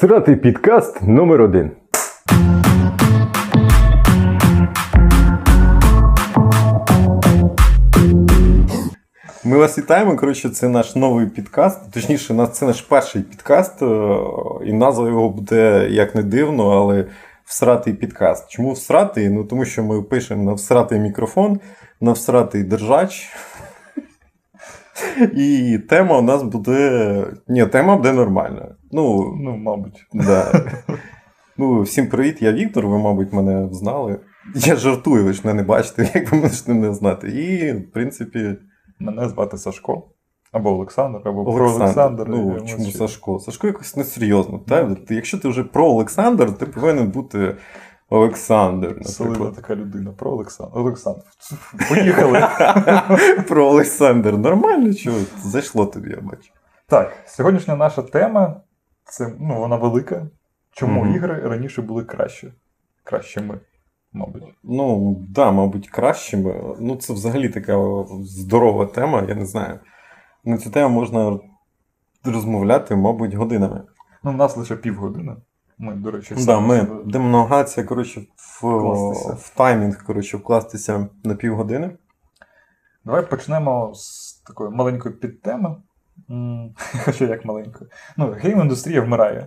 Всратий підкаст номер один. Ми вас вітаємо. Коротше, це наш новий підкаст. Точніше, це наш перший підкаст, е, і назва його буде як не дивно, але всратий підкаст. Чому всратий? Ну тому що ми пишемо на всратий мікрофон, на всратий держач. І тема у нас буде. Ні, тема буде нормальна. Ну, ну мабуть. Да. Ну, Всім привіт, я Віктор, ви, мабуть, мене знали. Я жартую, ви ж мене не бачите, як ви можете не знати. І, в принципі. Мене звати Сашко. Або Олександр, або Олександр. про Олександр. Ну, Чому ще. Сашко? Сашко якось несерйозно. Так? Якщо ти вже про Олександр, ти повинен бути Олександр. Солидна така людина. Про Олександр. Олександр. Поїхали. Про Олександр. Нормально, чого? Зайшло тобі, я бачу. Так, сьогоднішня наша тема це ну, вона велика. Чому mm-hmm. ігри раніше були краще? Кращими, мабуть. Ну, так, да, мабуть, кращими. Ну, це взагалі така здорова тема, я не знаю. На цю тему можна розмовляти, мабуть, годинами. Ну, у нас лише півгодини. Ми, до речі, да, ми демоногація, коротше, в, в таймінг коротше, вкластися на півгодини. Давай почнемо з такої маленької підтеми. Хоча як маленької. Ну, гейм-індустрія вмирає.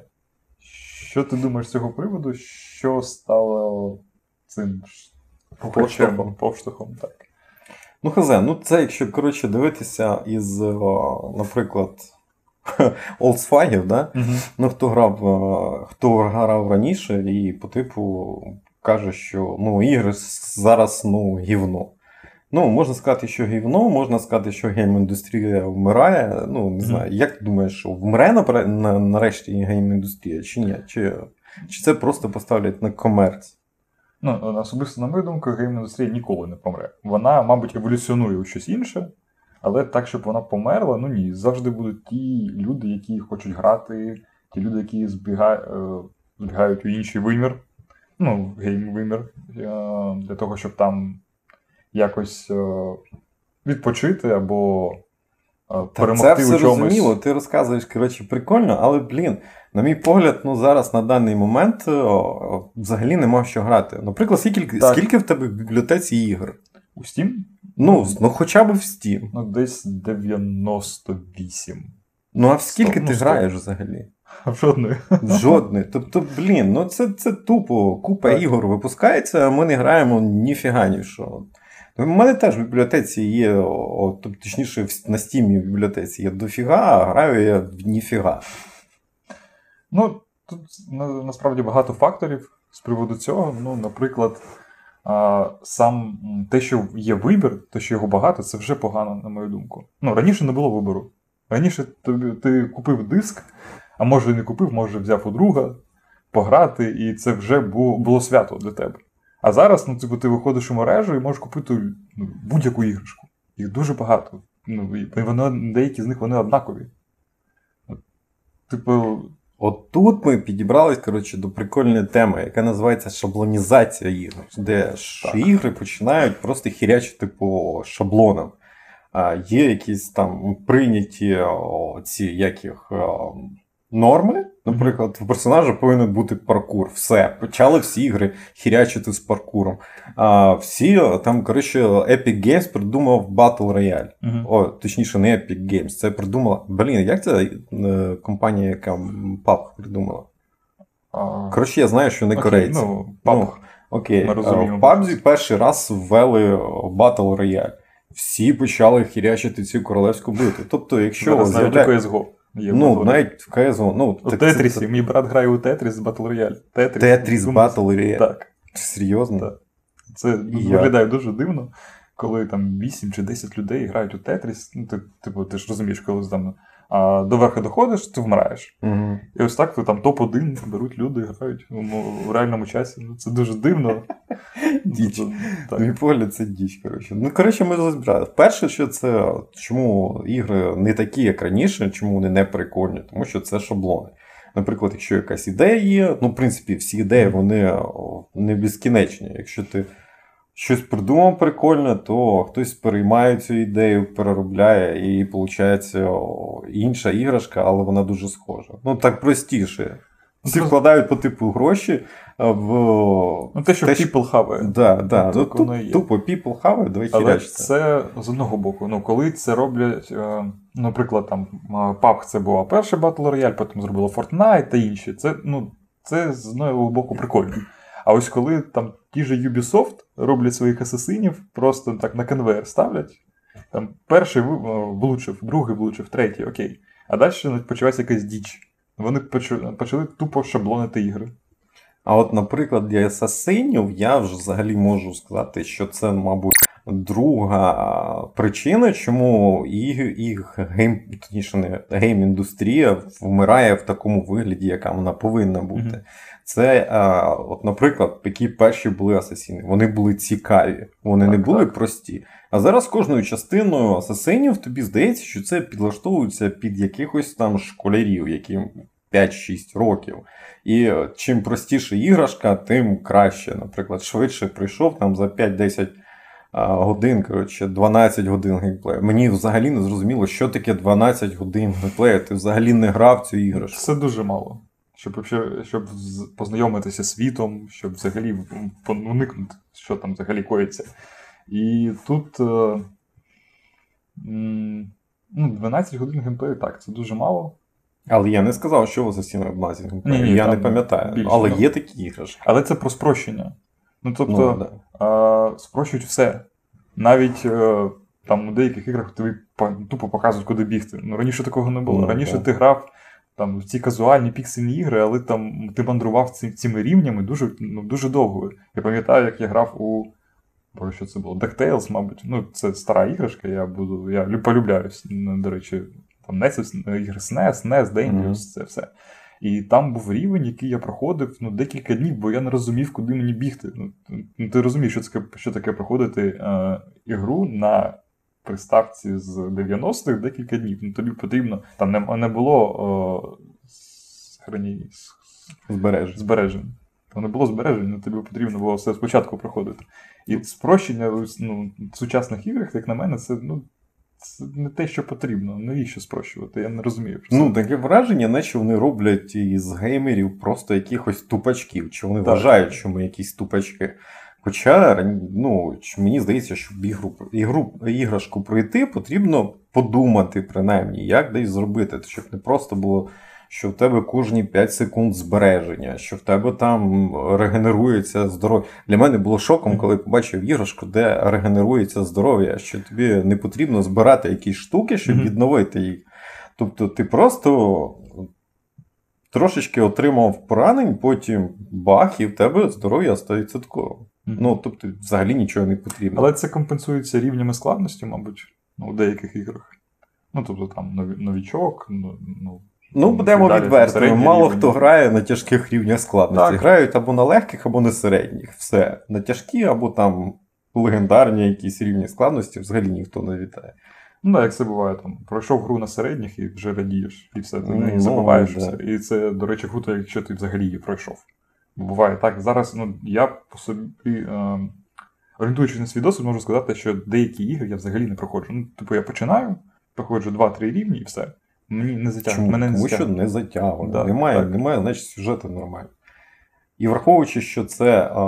Що ти думаєш з цього приводу? Що стало цим поштовхом? Поштовхом, так. Ну, хазе, ну це якщо коротше, дивитися із, наприклад, олдсфагів, да? Uh-huh. ну хто грав хто грав раніше, і по типу каже, що ну, ігри зараз ну, гівно. Ну, можна сказати, що гівно, можна сказати, що гейм-індустрія вмирає. Ну, не знаю, mm-hmm. як ти думаєш, що вмре на, на, нарешті гейм-індустрія, чи ні? Чи чи це просто поставлять на комерц? Ну, особисто, на мою думку, гейм-індустрія ніколи не помре. Вона, мабуть, еволюціонує у щось інше, але так, щоб вона померла, ну ні. Завжди будуть ті люди, які хочуть грати, ті люди, які збігають, збігають у інший вимір, ну, гейм-вимір, для того, щоб там якось е, відпочити або е, перемогти Це все у чомусь. зрозуміло, ти розказуєш, коротше, прикольно, але, блін, на мій погляд, ну зараз на даний момент о, взагалі нема що грати. Наприклад, скільки скільки в тебе в бібліотеці ігор? У Steam? Ну, ну хоча б в Steam. Ну, десь 98. Ну, а в скільки 100, ти ну, граєш взагалі? Жодної. Жодної. Тобто, блін, ну це це тупо. Купа так. ігор випускається, а ми не граємо ніфіга ні що. У мене теж в бібліотеці є, о, точніше, на стімі в бібліотеці є дофіга, а граю я в ніфіга. Ну, тут насправді багато факторів з приводу цього. Ну, Наприклад, сам те, що є вибір, те, що його багато, це вже погано, на мою думку. Ну, Раніше не було вибору. Раніше ти, ти купив диск, а може і не купив, може взяв у друга пограти, і це вже було свято для тебе. А зараз, ну, типу, ти виходиш у мережу і можеш купити ну, будь-яку іграшку. Їх дуже багато. Ну, і вони, Деякі з них вони однакові. Типу. От тут ми підібрались коротше, до прикольної теми, яка називається шаблонізація ігор, де так. ігри починають просто хірячити по шаблонам. Є якісь там прийняті ці яких норми. Наприклад, в персонажа повинен бути паркур. Все. Почали всі ігри хірячити з паркуром. А всі там, коротше, Epic Games придумав Battle Royale. Uh-huh. О, точніше, не Epic Games. Це придумала. Блін, як це е, компанія, яка PUBG придумала? Uh, коротше, я знаю, що не okay, корейці. Ну, PUBG. Ну, Окей, в PUBG перший раз ввели Battle Royale. Всі почали хірячити цю королевську битву. Тобто, якщо з'являє... Є ну, навіть в КС, Ну, У Тетрісі. Це... Мій брат грає у Тетріс Battle Батл Тетріс, Тетріс Батл Royale? Так. Серйозно? Так. Це Я... виглядає дуже дивно, коли там 8 чи 10 людей грають у Тетріс. Ну, ти, типу, ти ж розумієш, коли там а до верха доходиш, ти вмираєш. Угу. І ось так там топ-1 беруть люди, грають в реальному часі. Ну, Це дуже дивно. Діч. Мій погляд, це діч. коротше. Ну, коротше, ми розбирали. Перше, що це чому ігри не такі, як раніше, чому вони не прикольні, тому що це шаблони. Наприклад, якщо якась ідея є, ну, в принципі, всі ідеї вони не безкінечні. Якщо ти щось придумав прикольне, то хтось переймає цю ідею, переробляє, і виходить інша іграшка, але вона дуже схожа. Ну, так простіше. Всі вкладають по типу гроші в. Ну, те, що Те, people хаває. Да, да. Ну, Ну, так тупо people хавають, давай Але хірячиться. це з одного боку. Ну, коли це роблять, е, наприклад, там PUBG це була перша Battle Royale, потім зробила Fortnite та інші. Це, ну, це з одного боку прикольно. А ось коли там ті же Ubisoft роблять своїх асасинів, просто так на конвейер ставлять. Там перший влучив, другий влучив, третій, окей. А далі почалася якась діч. Вони почали тупо шаблонити ігри. А от, наприклад, для асасинів я вже взагалі можу сказати, що це, мабуть, друга причина, чому їх, гейм, точніше, не гейм-індустрія вмирає в такому вигляді, яка вона повинна бути. Мгм. Це, а, от, наприклад, які перші були асасіни. Вони були цікаві, вони не були так. прості. А зараз кожною частиною асасинів тобі здається, що це підлаштовується під якихось там школярів, яким 5-6 років. І е, чим простіша іграшка, тим краще. Наприклад, швидше прийшов там за 5-10 а, годин, коротше, 12 годин геймплею. Мені взагалі не зрозуміло, що таке 12 годин геймплею. Ти взагалі не грав в цю іграшку. Це дуже мало. Щоб, щоб познайомитися з світом, щоб взагалі уникнути, що там взагалі коїться. І тут е, ну, 12 годин геймплею, так, це дуже мало. Але я не сказав, що Assassin's Creed 12 геймплею. Я не пам'ятаю. більше, але ну. є такі іграшки. Але це про спрощення. Ну, тобто, Ну, да. спрощують все. Навіть е, там у деяких іграх тобі тупо показують, куди бігти. Ну, раніше такого не було. Ну, раніше так. ти грав там, в ці казуальні піксельні ігри, але там ти мандрував ці, цими рівнями дуже, ну, дуже довго. Я пам'ятаю, як я грав у. Бо що це було? DuckTales, мабуть. Ну, це стара іграшка, я буду. Я лю- полюбляю, ну, до речі, там NES, ігри SNES, NES, Dangerous, Мгм. це все. І там був рівень, який я проходив ну, декілька днів, бо я не розумів, куди мені бігти. Ну, ну, ти розумієш, що таке, що таке проходити е, ігру на приставці з 90-х декілька днів. Ну, тобі потрібно. Там не, не було е, Збережень. збережень. Там не було збережень, ну, тобі потрібно було все спочатку проходити. І спрощення ну, в сучасних іграх, як на мене, це, ну, це не те, що потрібно. Навіщо спрощувати? Я не розумію. просто. Ну, таке враження, наче вони роблять із геймерів просто якихось тупачків, чи вони Так. вважають, що ми якісь тупачки. Хоча ну, мені здається, щоб ігру, ігру, іграшку пройти, потрібно подумати, принаймні, як десь зробити, щоб не просто було, що в тебе кожні 5 секунд збереження, що в тебе там регенерується здоров'я. Для мене було шоком, коли побачив іграшку, де регенерується здоров'я, що тобі не потрібно збирати якісь штуки, щоб відновити їх. Тобто ти просто трошечки отримав поранень, потім бах, і в тебе здоров'я 100%. Мгм. Ну, тобто, взагалі нічого не потрібно. Але це компенсується рівнями складності, мабуть, ну, у деяких іграх. Ну, тобто там новічок, ну, ну, будемо відвертими. Мало рівень. хто грає на тяжких рівнях складності. Так. Грають або на легких, або на середніх. Все. На тяжкі, або там легендарні якісь рівні складності взагалі ніхто не вітає. Ну, так, як це буває, там пройшов гру на середніх і вже радієш, і все, ти Ну, ну, забуваєш да. все. І це, до речі, круто, якщо ти взагалі її пройшов. Буває так. Зараз ну, я по собі, е, орієнтуючись на свій досвід, можу сказати, що деякі ігри я взагалі не проходжу. Ну, типу, я починаю, проходжу 2-3 рівні і все. Мені не. Чому? Мене не Тому що не затягує. Да, немає, так. немає, значить, сюжету нормально. І враховуючи, що це а,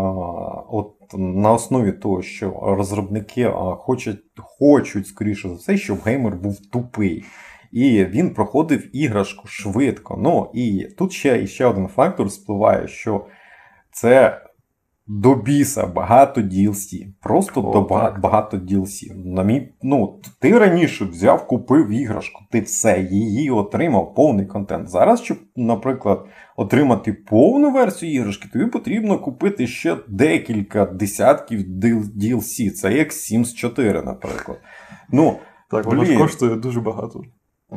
от на основі того, що розробники а, хочуть, хочуть, скоріше за все, щоб геймер був тупий. І він проходив іграшку швидко. Ну і тут ще, ще один фактор спливає, що це до біса багато DLC. Просто О, до так. багато DLC. На мій, ну, ти раніше взяв, купив іграшку, ти все, її отримав, повний контент. Зараз, щоб, наприклад, отримати повну версію іграшки, тобі потрібно купити ще декілька десятків DLC. Це як Sims 4, наприклад. Ну, Так, воно ж коштує дуже багато.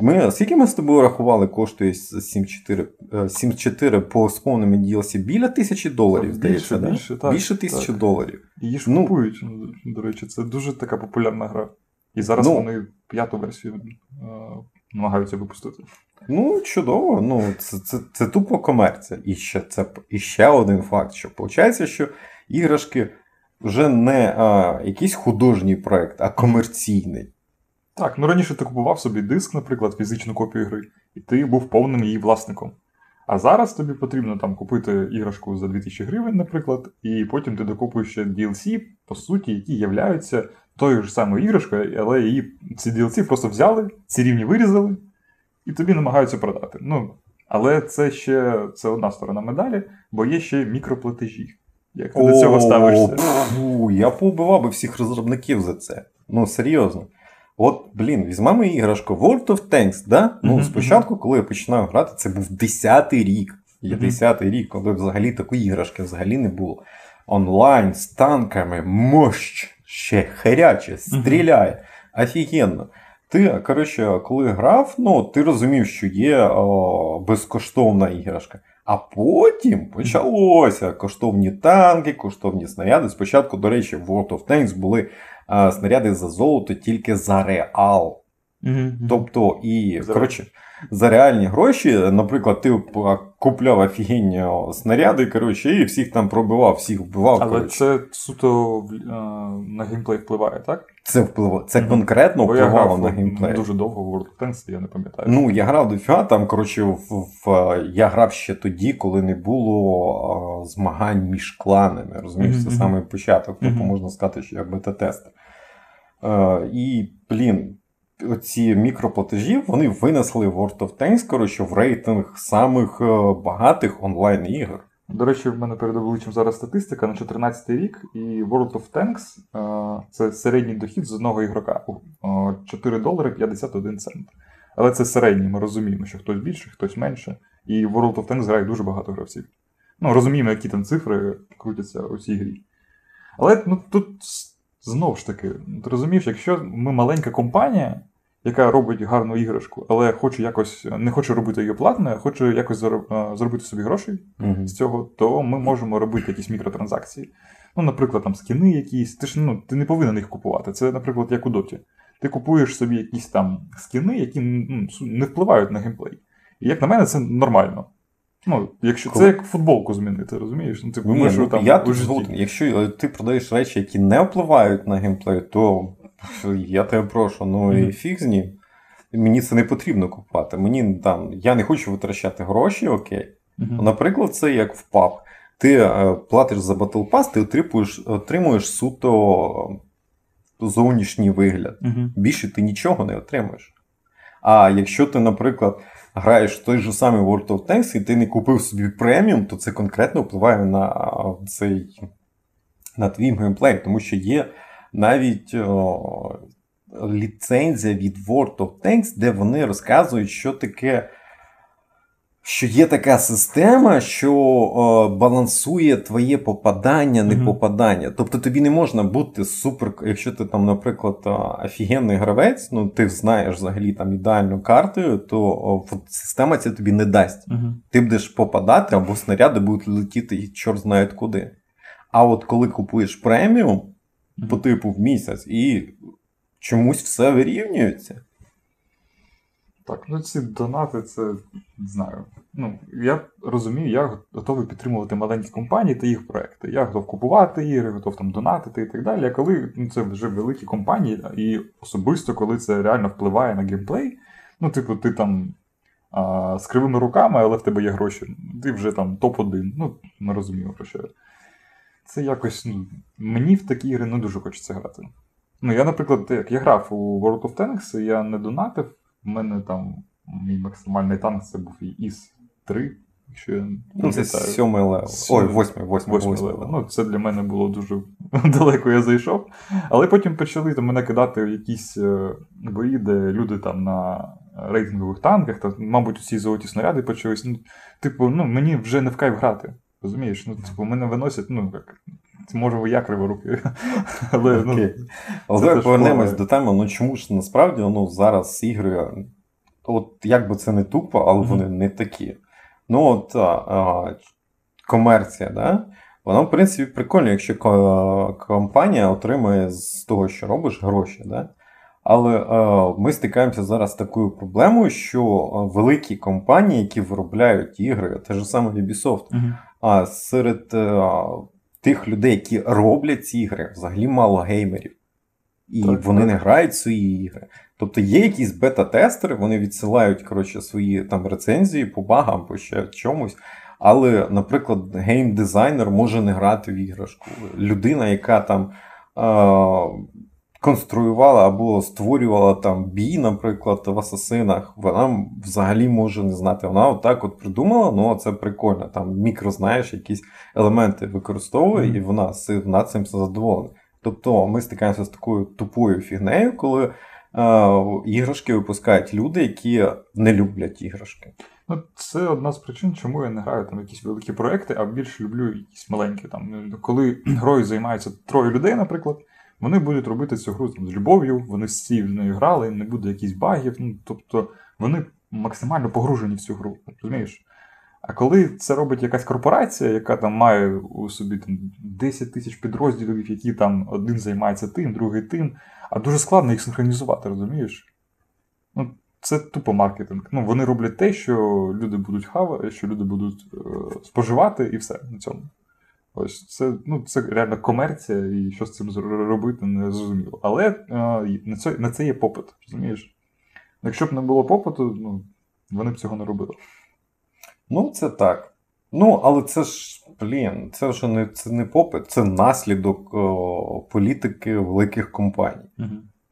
Ми, скільки ми з тобою рахували, коштує Sims 4, е, Sims 4 по з повними DLC? Біля тисячі доларів, здається, більше, більше, так, більше тисячі так. доларів. Її ж Ну. купують, ну, до речі, це дуже така популярна гра. І зараз Ну. вони п'яту версію е, намагаються випустити. Ну, чудово. Ну, це, це, це тупо комерція. І ще, це, і ще один факт, що виходить, що іграшки вже не а, якийсь художній проект, а комерційний. Так, ну раніше ти купував собі диск, наприклад, фізичну копію гри, і ти був повним її власником. А зараз тобі потрібно там купити іграшку за 2000 гривень, наприклад, і потім ти докупуєш ще DLC, по суті, які являються тою ж самою іграшкою, але її ці DLC просто взяли, ці рівні вирізали, і тобі намагаються продати. Ну, але це ще це одна сторона медалі, бо є ще мікроплатежі. Як ти до цього ставишся? Фу, Я поубивав би всіх розробників за це. Ну, серйозно. От, блін, візьмемо іграшку World of Tanks, да? Ну, Мгм, спочатку, коли я починав грати, це був 10-й рік. Є Мгм. 10-й рік, коли взагалі такої іграшки взагалі не було. Онлайн з танками, мощ, ще харяче, стріляє. Офігенно. Ти, коротше, коли грав, ну, ти розумів, що є о, безкоштовна іграшка. А потім почалося коштовні танки, коштовні снаряди. Спочатку, до речі, в World of Tanks були а, снаряди за золото тільки за реал. Мгм. Тобто, і За- коротше, за реальні гроші, наприклад, ти купляв офігенні снаряди, коротше, і всіх там пробивав, всіх вбивав. Але коротше. це суто на геймплей впливає, так? Це впливало. Це Мгм. конкретно Бо я впливало грав на геймплей. дуже довго в World of Tanks, я не пам'ятаю. Ну, я грав до фіа, там, коротше, в, в, я грав ще тоді, коли не було а, змагань між кланами. Розумієш, Мгм, це самий початок. Тобто можна сказати, що я бета-тестер. Е, і, блін, ці мікроплатежі вони винесли World of Tanks, коротше, в рейтинг самих е, багатих онлайн ігор. До речі, в мене перед обличчям зараз статистика на 14 рік, і World of Tanks е, це середній дохід з одного ігрока. Е, 4 долари 51 цент. Але це середній, ми розуміємо, що хтось більше, хтось менше. І в World of Tanks грає дуже багато гравців. Ну, розуміємо, які там цифри крутяться у цій грі. Але ну, тут знову ж таки, ти розумієш, якщо ми маленька компанія, яка робить гарну іграшку, але хоче якось не хоче робити її платною, а хоче якось зароб- е, заробити собі грошей, Угу. з цього, то ми можемо робити якісь мікротранзакції. Ну, наприклад, там скіни якісь. Ти ж ну, ти не повинен їх купувати. Це, наприклад, як у Доті. Ти купуєш собі якісь там скіни, які ну, не впливають на геймплей. І як на мене, це нормально. Ну, якщо Коли- це як футболку змінити, розумієш? Ну, типу, Ні, ну, там я тут згоден. Якщо е, ти продаєш речі, які не впливають на геймплей, то я тебе прошу, ну і Мгм. фіг з ним. Мені це не потрібно купувати. Мені там, я не хочу витрачати гроші, окей. Мгм. Наприклад, це як в паб. Ти е, платиш за Battle Pass, ти отримуєш, отримуєш суто е, зовнішній вигляд. Мгм. Більше ти нічого не отримуєш. А якщо ти, наприклад, граєш в той же самий World of Tanks і ти не купив собі преміум, то це конкретно впливає на цей на твій геймплей, тому що є навіть о, ліцензія від World of Tanks, де вони розказують, що таке. Що є така система, що о, балансує твоє попадання, не попадання. Тобто тобі не можна бути супер, якщо ти там, наприклад, офігенний гравець, ну ти знаєш взагалі там ідеальну карту, то о, система це тобі не дасть. Мгм. Ти будеш попадати, або снаряди будуть летіти і чорт знає куди. А от коли купуєш преміум по типу в місяць, і чомусь все вирівнюється. Так, ну ці донати, це не знаю. Ну, я розумію, я готовий підтримувати маленькі компанії та їх проекти. Я готов купувати ігри, готов там донатити і так далі. А коли ну, це вже великі компанії, і особисто коли це реально впливає на геймплей, ну, типу, ти там а, з кривими руками, але в тебе є гроші, ти вже там топ-1. Ну, ми розуміємо про що. Це якось, ну, мені в такі ігри не дуже хочеться грати. Ну, я, наприклад, як я грав у World of Tanks, я не донатив. У мене там мій максимальний танк це був іс 3, якщо я Ну, це сьомий level. Ой, восьмий, восьмий, Восьмий level. Ну, це для мене було дуже далеко я зайшов. Але потім почали там, мене кидати в якісь е, бої, де люди там на рейтингових танках, та, мабуть, усі золоті снаряди почались. Ну, типу, ну, мені вже не в кайф грати. Розумієш? Ну, типу, мене виносять, ну, як. Це може я криворукий. Але ну, Окей. Але давай повернемось до теми. Ну чому ж насправді ну, зараз ігри, от як би це не тупо, але Мгм. вони не такі. Ну, от а, а, комерція, да? вона, в принципі, прикольно, якщо ко- компанія отримує з того, що робиш, гроші. Да? Але е, ми стикаємося зараз з такою проблемою, що великі компанії, які виробляють ігри, те ж саме Ubisoft, Мгм. А серед е, тих людей, які роблять ці ігри, взагалі мало геймерів. І Так, вони так. не грають свої ігри. Тобто є якісь бета-тестери, вони відсилають коротше, свої там рецензії по багам, по ще чомусь. Але, наприклад, гейм-дизайнер може не грати в іграшку. Людина, яка там е- конструювала або створювала там бій, наприклад, в асасинах, вона взагалі може не знати. Вона отак от придумала, ну це прикольно. Там мікро, знаєш, якісь елементи використовує, mm-hmm. і вона вона цим задоволена. Тобто ми стикаємося з такою тупою фігнею, коли е, іграшки випускають люди, які не люблять іграшки. Ну, Це одна з причин, чому я не граю там якісь великі проекти, а більше люблю якісь маленькі. Там, Коли грою займаються троє людей, наприклад, вони будуть робити цю гру там, з любов'ю, вони всі в нею грали, не буде якісь багів. Ну, Тобто вони максимально погружені в цю гру. розумієш? А коли це робить якась корпорація, яка там має у собі там 10 тисяч підрозділів, які там один займається тим, другий тим, а дуже складно їх синхронізувати, розумієш? Ну, Це тупо маркетинг. Ну, Вони роблять те, що люди будуть хавати, що люди будуть е, споживати, і все на цьому. Ось це ну, це реально комерція, і що з цим робити, не зрозуміло. Але е, на це на це є попит, розумієш? Якщо б не було попиту, ну, вони б цього не робили. Ну, це так. Ну, але це ж, блін, це вже не це не попит, це наслідок о, політики великих компаній. Угу.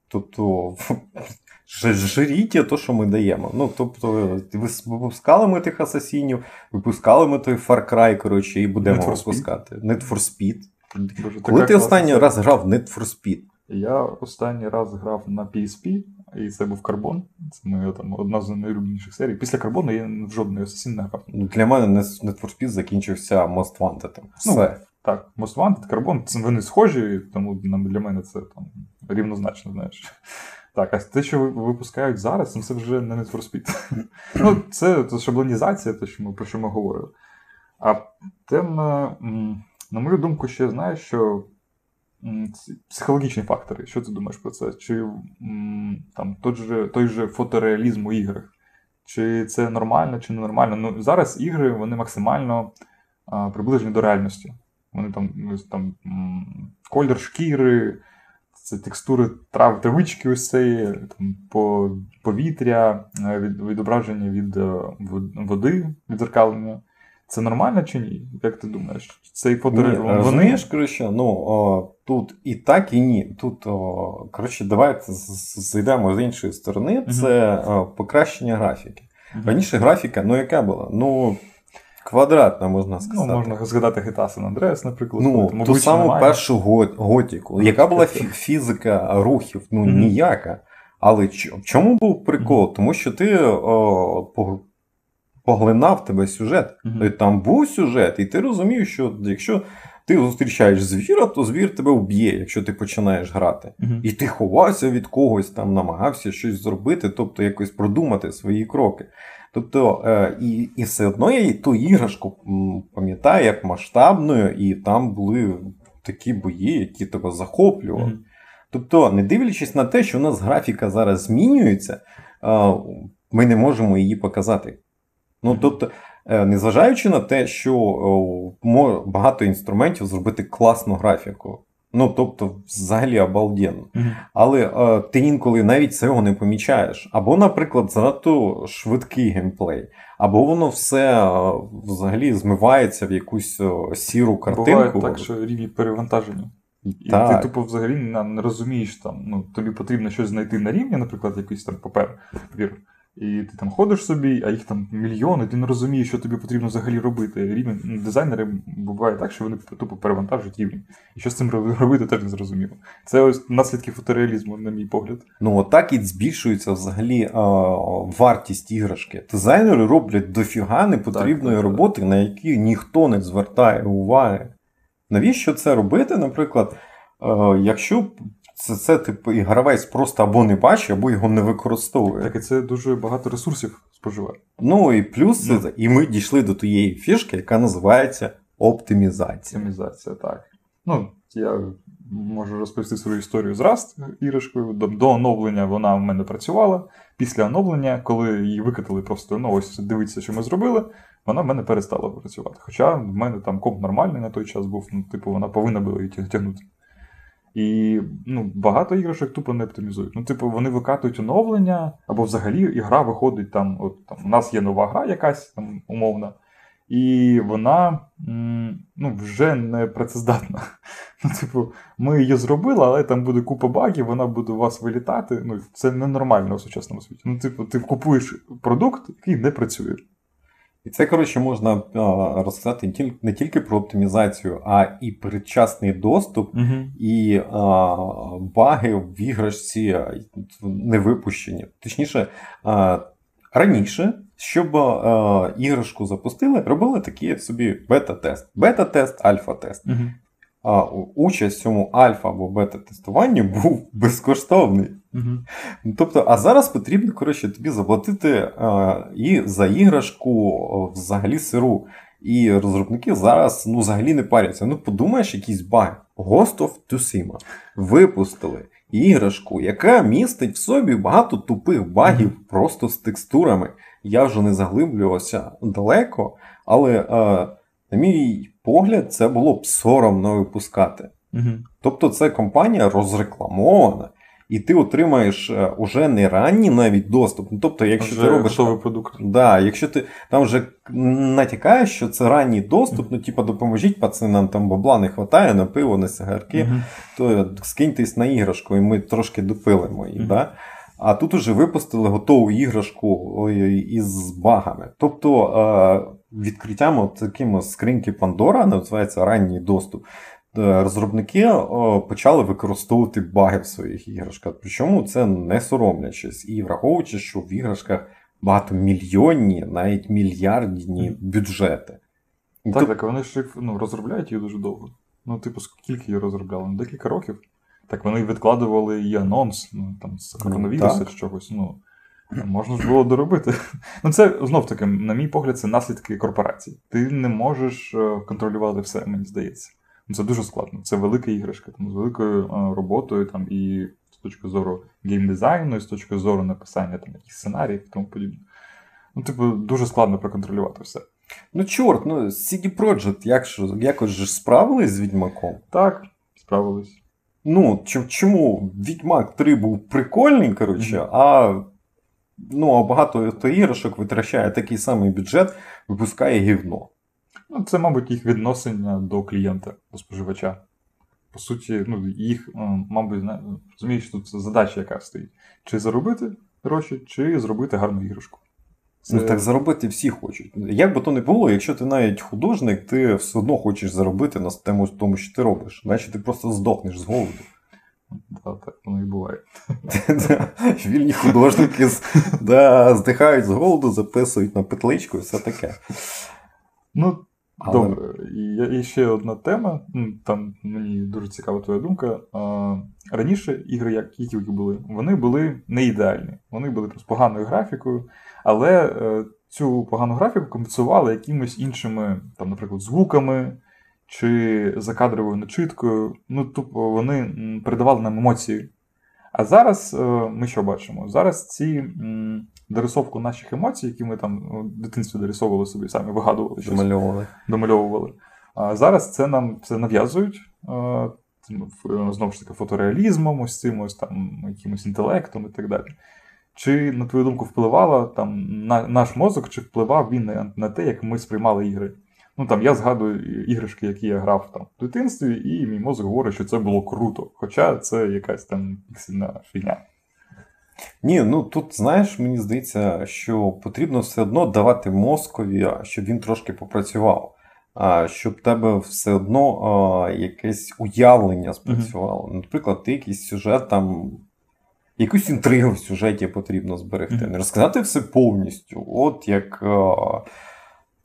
Тобто жиріть то, що ми даємо. Ну, тобто, випускали ми тих асасінів, випускали ми той Far Cry, коротше, і будемо Need випускати. Need for Speed. Боже, Коли ти останній класна. раз грав в Need for Speed? Я останній раз грав на PSP, і це був карбон. Це моя там одна з найулюбленіших серій. Після карбону я в жодної асасін не грав. Для мене Need for Speed закінчився Most Wanted. Ну, Все. Ну, так, Most Wanted, Carbon, це вони схожі, тому для мене це там рівнозначно, знаєш. Так, а те, що випускають зараз, ну, це вже не Need for Speed. ну, Це це шаблонізація, те, що ми, про що ми говорили. А тема, на мою думку, ще знаєш, що психологічні фактори. Що ти думаєш про це? Чи там той же той же фотореалізм у іграх? Чи це нормально, чи не нормально? Ну, Зараз ігри вони максимально а, приближені до реальності. Вони там, там колір шкіри це текстури трав травички, ось цієї, там, по, повітря, е, від, відображення від е, води, відзеркалення. Це нормально чи ні? Як ти думаєш? Цей фотореалізм? Вони... Розумієш, коротше, ну, о, тут і так, і ні. Тут, о, коротше, давайте зайдемо з іншої сторони. Це о, покращення графіки. Раніше графіка, ну яка була? Ну, Квадратна, можна ну, сказати. Ну, Можна згадати GTA San Andreas, наприклад. Ну, Ту саму немає. першу готіку. Яка була фізика рухів? Ну, mm-hmm. ніяка. Але в чому був прикол? Mm-hmm. Тому що ти о, поглинав тебе сюжет. Mm-hmm. Там був сюжет, і ти розумів, що якщо ти зустрічаєш звіра, то звір тебе вб'є, якщо ти починаєш грати. І ти ховався від когось, там намагався щось зробити, тобто якось продумати свої кроки. Тобто, е, і і все одно я ту іграшку пам'ятаю як масштабною, і там були такі бої, які тебе захоплювали. Mm-hmm. Тобто, не дивлячись на те, що у нас графіка зараз змінюється, е, ми не можемо її показати. Ну, тобто, е, незважаючи на те, що багато інструментів зробити класну графіку. Ну, тобто, взагалі обалденно. Mm-hmm. Але е, ти інколи навіть цього не помічаєш. Або, наприклад, занадто швидкий геймплей, або воно все е, взагалі змивається в якусь е, сіру картинку. Буває так, що рівні перевантаження. І так. ти, тупо, взагалі не розумієш, там, ну, тобі потрібно щось знайти на рівні, наприклад, якийсь там папер. І ти там ходиш собі, а їх там мільйони, ти не розумієш, що тобі потрібно взагалі робити. Рівень ну, дизайнери буває так, що вони тупо перевантажують рівень. І що з цим робити, теж не зрозуміло. Це ось наслідки фотореалізму, на мій погляд. Ну отак і збільшується взагалі а, вартість іграшки. Дизайнери роблять дофіга непотрібної так, роботи, так. на які ніхто не звертає уваги. Навіщо це робити? Наприклад, якщо це, це типу, і гравець просто або не бачить, або його не використовує. Так і це дуже багато ресурсів споживає. Ну і плюс, ну. і ми дійшли до тієї фішки, яка називається оптимізація. Оптимізація, так. Ну, я можу розповісти свою історію з Rust іграшкою. До, до оновлення вона в мене працювала. Після оновлення, коли її викатали, просто ну ось дивіться, що ми зробили, вона в мене перестала працювати. Хоча в мене там комп нормальний на той час був, ну, типу, вона повинна була її тягнути. І ну, багато іграшок тупо не оптимізують. Ну, типу, вони викатують оновлення, або взагалі ігра виходить там. От там у нас є нова гра якась там умовна, і вона ну, вже не працездатна. Ну, типу, ми її зробили, але там буде купа багів, вона буде у вас вилітати. Ну, Це ненормально у сучасному світі. Ну, типу, ти купуєш продукт, який не працює. І це, коротше, можна розказати не тільки про оптимізацію, а і передчасний доступ, угу. і а, баги в іграшці не випущені. Точніше, а, раніше, щоб а, іграшку запустили, робили такий собі бета-тест. Бета-тест, альфа-тест. Угу. А участь в цьому альфа або бета-тестуванні був безкоштовний. Угу. Тобто, а зараз потрібно коротше, тобі заплатити а, і за іграшку взагалі сиру. І розробники зараз ну, взагалі не паряться. Ну, подумаєш, якийсь баг. Ghost of Tsushima випустили іграшку, яка містить в собі багато тупих багів mm-hmm. просто з текстурами. Я вже не заглиблювався далеко, але, а, на мій погляд, це було б соромно випускати. Mm-hmm. Тобто, це компанія розрекламована і ти отримаєш е, уже не ранній навіть доступ. Ну, Тобто, якщо вже ти робиш готовий продукт. Да, якщо ти там вже натякаєш, що це ранній доступ, ну типа допоможіть пацанам, там бабла не вистачає на пиво, на сигарки, uh то скиньтесь на іграшку, і ми трошки допилимо її. Да? А тут уже випустили готову іграшку із багами. Тобто е, відкриттям таким скриньки Пандора називається ранній доступ. Е, розробники почали використовувати баги в своїх іграшках. Причому це не соромлячись і враховуючи, що в іграшках багатомільйонні, навіть мільярдні бюджети. Так, Тоб... так вони ж ну, розробляють її дуже довго. Ну, типу, скільки її розробляли? Ну, Декілька років. Так вони відкладували її анонс, ну, там, з коронавіруса чи чогось. Ну, Можна ж було доробити. Ну, це знов таки, на мій погляд, це наслідки корпорації. Ти не можеш е, контролювати все, мені здається. Це дуже складно. Це велика іграшка, там, з великою е, роботою там, і з точки зору геймдизайну, і з точки зору написання там, якихось сценаріїв і тому подібне. Ну, типу, дуже складно проконтролювати все. Ну, чорт, ну CD Projekt як якось же справились з Відьмаком? Так, справились. Ну, чому Відьмак 3 був прикольний, коротше, mm-hmm. а ну, а багато іграшок витрачає такий самий бюджет, випускає гівно. Ну, Це, мабуть, їх відношення до клієнта, до споживача. По суті, ну, їх, мабуть, розумієш, тут задача, яка стоїть: чи заробити гроші, чи зробити гарну іграшку. Це... Ну, так заробити всі хочуть. Як би то не було, якщо ти навіть художник, ти все одно хочеш заробити на тому, що ти робиш. Наче ти просто здохнеш з голоду. Так, так воно і буває. Вільні художники здихають з голоду, записують на петличку і все таке. Ну, але... Добре, і, ще одна тема. Там мені дуже цікава твоя думка. Раніше ігри, як тільки були, вони були не ідеальні. Вони були з поганою графікою, але е, цю погану графіку компенсували якимись іншими, там, наприклад, звуками чи закадровою начиткою. Ну, тупо вони передавали нам емоції. А зараз е, ми що бачимо? Зараз ці дорисовку наших емоцій, які ми там в дитинстві дорисовували собі, самі вигадували щось. Домальовували. домальовували. А зараз це нам це нав'язують. Знову ж таки, фотореалізмом, ось цим ось там якимось інтелектом і так далі. Чи, на твою думку, впливала там на наш мозок, чи впливав він на, на те, як ми сприймали ігри? Ну там я згадую іграшки, які я грав там в дитинстві, і мій мозок говорить, що це було круто. Хоча це якась там піксельна фігня. Ні, ну тут, знаєш, мені здається, що потрібно все одно давати мозкові, щоб він трошки попрацював, щоб в тебе все одно якесь уявлення спрацювало. Наприклад, ти якийсь сюжет там. Якусь інтригу в сюжеті потрібно зберегти. Не розказати все повністю. От як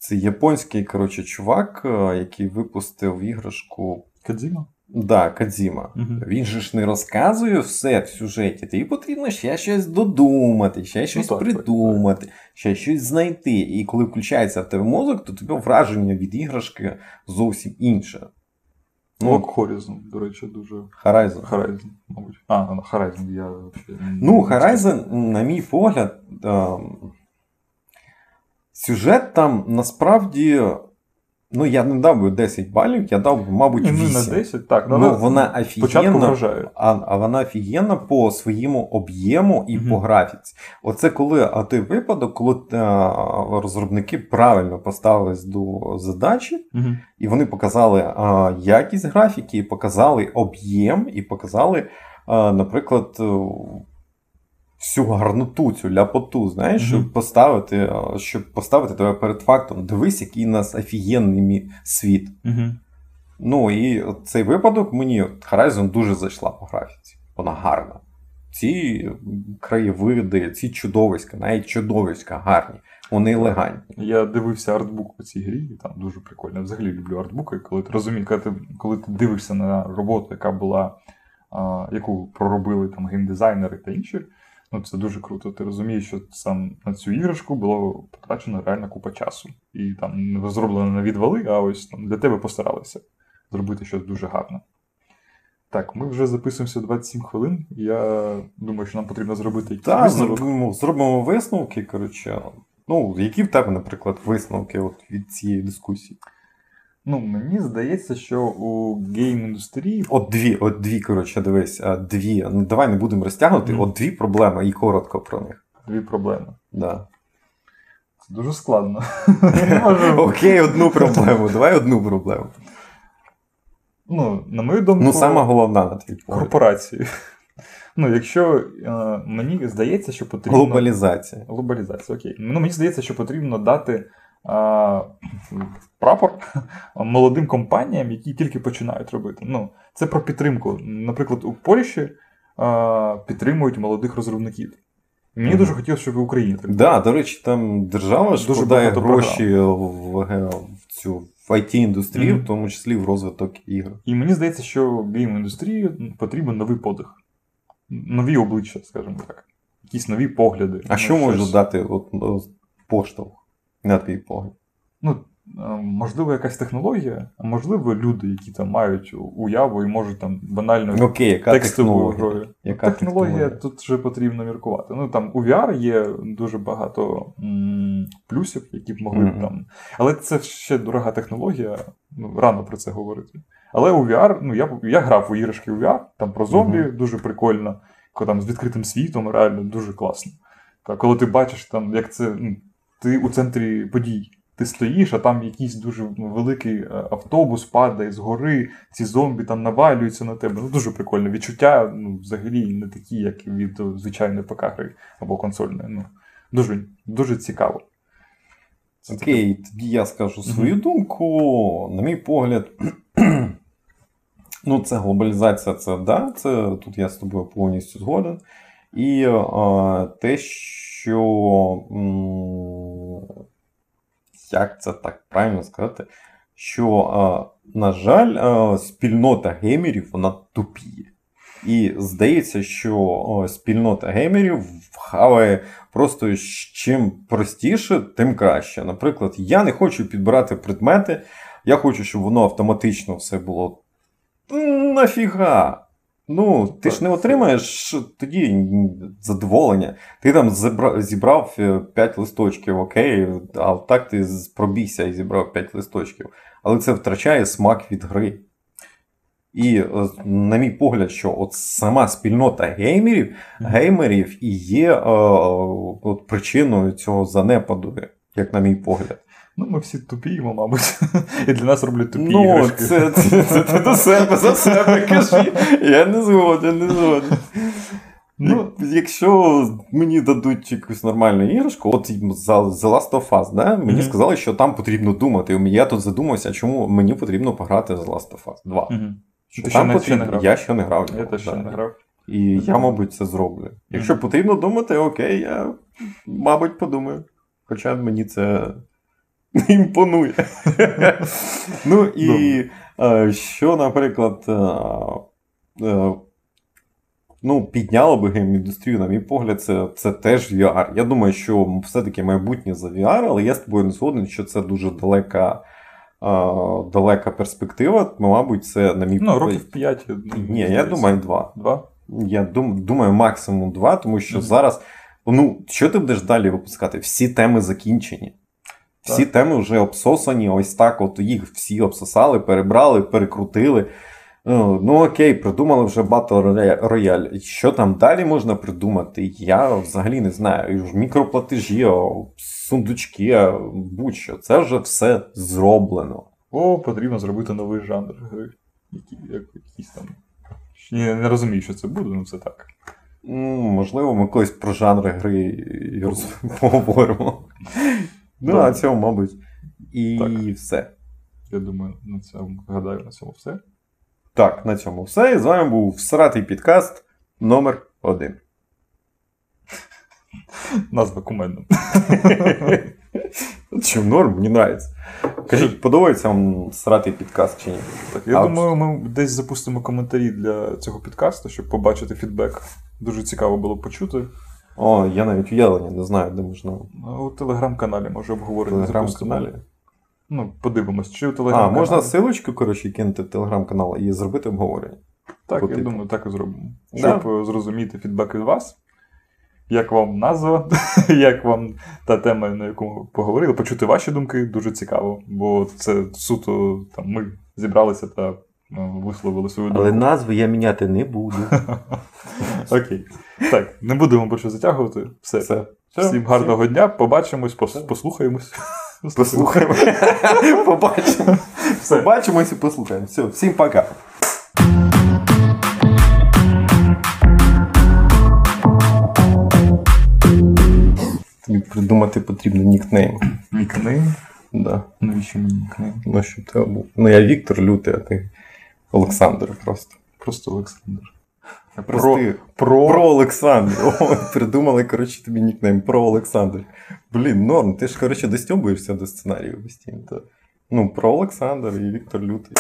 це японський коротше, чувак, який випустив іграшку. Кадзіма? Да, Кадзіма. Угу. Він же ж не розказує все в сюжеті. Тобі потрібно ще щось додумати, ще щось ну, так, придумати, так, так. ще щось знайти. І коли включається в тебе мозок, то тобі враження від іграшки зовсім інше. Ну, Horizon, до речі, дуже. Horizon. Horizon, мабуть. А, ну, Horizon я Ну, Horizon, на мій погляд, ем, сюжет там насправді Ну, я не дав би 10 балів, я дав би, мабуть, 8. ну, на 10, так. Ну, але вона офігенна, а, а вона офігенна по своєму об'єму і Мгм. по графіці. Оце коли а той випадок, коли а, розробники правильно поставились до задачі, Угу. і вони показали а, якість графіки, і показали об'єм, і показали, а, наприклад, е, всю гарноту, цю ляпоту, знаєш, щоб поставити, щоб поставити тебе перед фактом. Дивись, який у нас офігенний світ. Угу. Ну і цей випадок мені Horizon дуже зайшла по графіці. Вона гарна. Ці краєвиди, ці чудовиська, навіть чудовиська гарні, вони елегантні. Я дивився артбук по цій грі, і там дуже прикольно. Я взагалі люблю артбуки, коли ти розумієш, коли ти, коли ти дивишся на роботу, яка була, а, яку проробили там геймдизайнери та інші. Ну, це дуже круто. Ти розумієш, що сам на цю іграшку було потрачено реально купа часу. І там не зроблено на відвали, а ось там для тебе постаралися зробити щось дуже гарне. Так, ми вже записуємося 27 хвилин. Я думаю, що нам потрібно зробити якийсь Так, висновок. зробимо, зробимо висновки. Коротше. Ну, які в тебе, наприклад, висновки от від цієї дискусії? Ну, мені здається, що у гейм-індустрії От дві, от дві, коротше, дивись, дві. Ну, давай не будемо розтягнути, Мгм. от дві проблеми і коротко про них. дві проблеми. Да. Це дуже складно. Окей, одну проблему. Давай одну проблему. Ну, на мою думку, Ну, сама головна на твій погляд. корпорації. Ну, якщо е, мені здається, що потрібно. Глобалізація. Глобалізація, окей. Ну, мені здається, що потрібно дати прапор молодим компаніям, які тільки починають робити. Ну, це про підтримку. Наприклад, у Польщі підтримують молодих розробників. Мені Мгм. дуже хотілося, щоб в Україні так Да, до речі, там держава ж Дуже вкладає гроші в, в цю в IT-індустрію, Мгм. в тому числі в розвиток ігр. І мені здається, що гейм-індустрії потрібен новий подих. Нові обличчя, скажімо так. Якісь нові погляди. А Ну, що може дати от, поштовх, на твій погляд? Ну, е, можливо, якась технологія, а можливо, люди, які там мають уяву і можуть там банально Окей, яка технологія? грою. Яка технологія, технологія? тут вже потрібно міркувати. Ну там у VR є дуже багато м, плюсів, які б могли б Мгм. там. Але це ще дорога технологія, ну рано про це говорити. Але у VR, ну я, я грав у іграшки у VR, там про зомбі Мгм. дуже прикольно, там з відкритим світом, реально дуже класно. Та коли ти бачиш, там, як це ну, ти у центрі подій. Ти стоїш, а там якийсь дуже великий е, автобус падає з гори, ці зомбі там навалюються на тебе. Ну дуже прикольно. Відчуття ну, взагалі не такі, як від е, звичайної ПК-гри або консольної. Ну, дуже, дуже цікаво. Це таке- тоді я скажу свою думку. На мій погляд, ну, це глобалізація, це да, це тут я з тобою повністю згоден. І е, те, що. м, Як це так правильно сказати? Що, е, на жаль, е, спільнота геймерів вона тупіє. І здається, що е, спільнота геймерів хаває просто чим простіше, тим краще. Наприклад, я не хочу підбирати предмети, я хочу, щоб воно автоматично все було. Нафіга? Ну, ти ж не Так, отримаєш тоді задоволення. Ти там зібрав 5 листочків, окей, а так ти пробігся і зібрав 5 листочків. Але це втрачає смак від гри. І, е, на мій погляд, що от сама спільнота геймерів, геймерів і є е, от причиною цього занепаду, як на мій погляд. Ну, ми всі тупіємо, мабуть. І для нас роблять тупі ну, іграшки. це, це, це ти до себе за себе кажи. Я не згоден, не згоден. Ну, якщо мені дадуть якусь нормальну іграшку, от за The Last of Us, да, мені Мгм. сказали, що там потрібно думати. Я тут задумався, чому мені потрібно пограти The Last of Us 2. Мгм. Що там ще ще не грав? Я ще не грав. Я теж ще не грав. І я, мабуть, це зроблю. Якщо потрібно думати, окей, я, мабуть, подумаю. Хоча мені це імпонує. ну і е, що, наприклад, е, е, ну, підняло би гейм-індустрію, на мій погляд, це, це теж VR. Я думаю, що все-таки майбутнє за VR, але я з тобою не згоден, що це дуже далека. Далека перспектива, мабуть, це на мій Ну, років 5. Ні, я думаю, два. Два? Я дум, думаю, максимум два, тому що Мгм. зараз. Ну, що ти будеш далі випускати? Всі теми закінчені. Всі теми вже обсосані, ось так, от їх всі обсосали, перебрали, перекрутили. Ну, ну окей, придумали вже Battle Royale. Що там далі можна придумати? Я взагалі не знаю. Мікроплатежі, сундучки, будь-що. Це вже все зроблено. О, потрібно зробити новий жанр гри. Які, як, якісь там. Я не розумію, що це буде, ну це так. Ну, Можливо, ми колись про жанри гри поговоримо. Ну, на цьому, мабуть, і Так. все. Я думаю, на цьому гадаю, на цьому все. Так, на цьому все. І з вами був всратий підкаст номер один. Назва кумедна. Чим норм, мені нравиться. Кажіть, подобається вам всратий підкаст чи ні? Так, я А, думаю, ми десь запустимо коментарі для цього підкасту, щоб побачити фідбек. Дуже цікаво було почути. О, я навіть уявлення не знаю, де можна. У телеграм-каналі може обговорити. телеграм-каналі. Ну, подивимось, чи у телеграм-каналі. можна силочку, коротше, кинути в телеграм-канал і зробити обговорення. Так, по я типу. думаю, так і зробимо. Да. Щоб е, зрозуміти фідбек від вас. Як вам назва, як вам та тема, на яку ми поговорили, почути ваші думки дуже цікаво, бо це суто там ми зібралися та висловили свою думку. Але назви я міняти не буду. Окей. Так, не будемо більше затягувати. Все. Все. Всім гарного дня, побачимось, пос- послухаємось. Послухаємо. Побачимо. Побачимось і послухаємо. Все, всім пока. Тобі придумати потрібно нікнейм. Нікнейм. Да. Навіщо мені нікнейм? Ну, що ти був? Ну, я Віктор Лютий, а ти Олександр просто. Просто Олександр. Прости. про... Про Олександр. О, придумали, коротше, тобі нікнейм. Про Олександр. Блін, норм, ти ж, коротше, достюбуєшся до сценарію постійно. Ну, про Олександр і Віктор Лютий.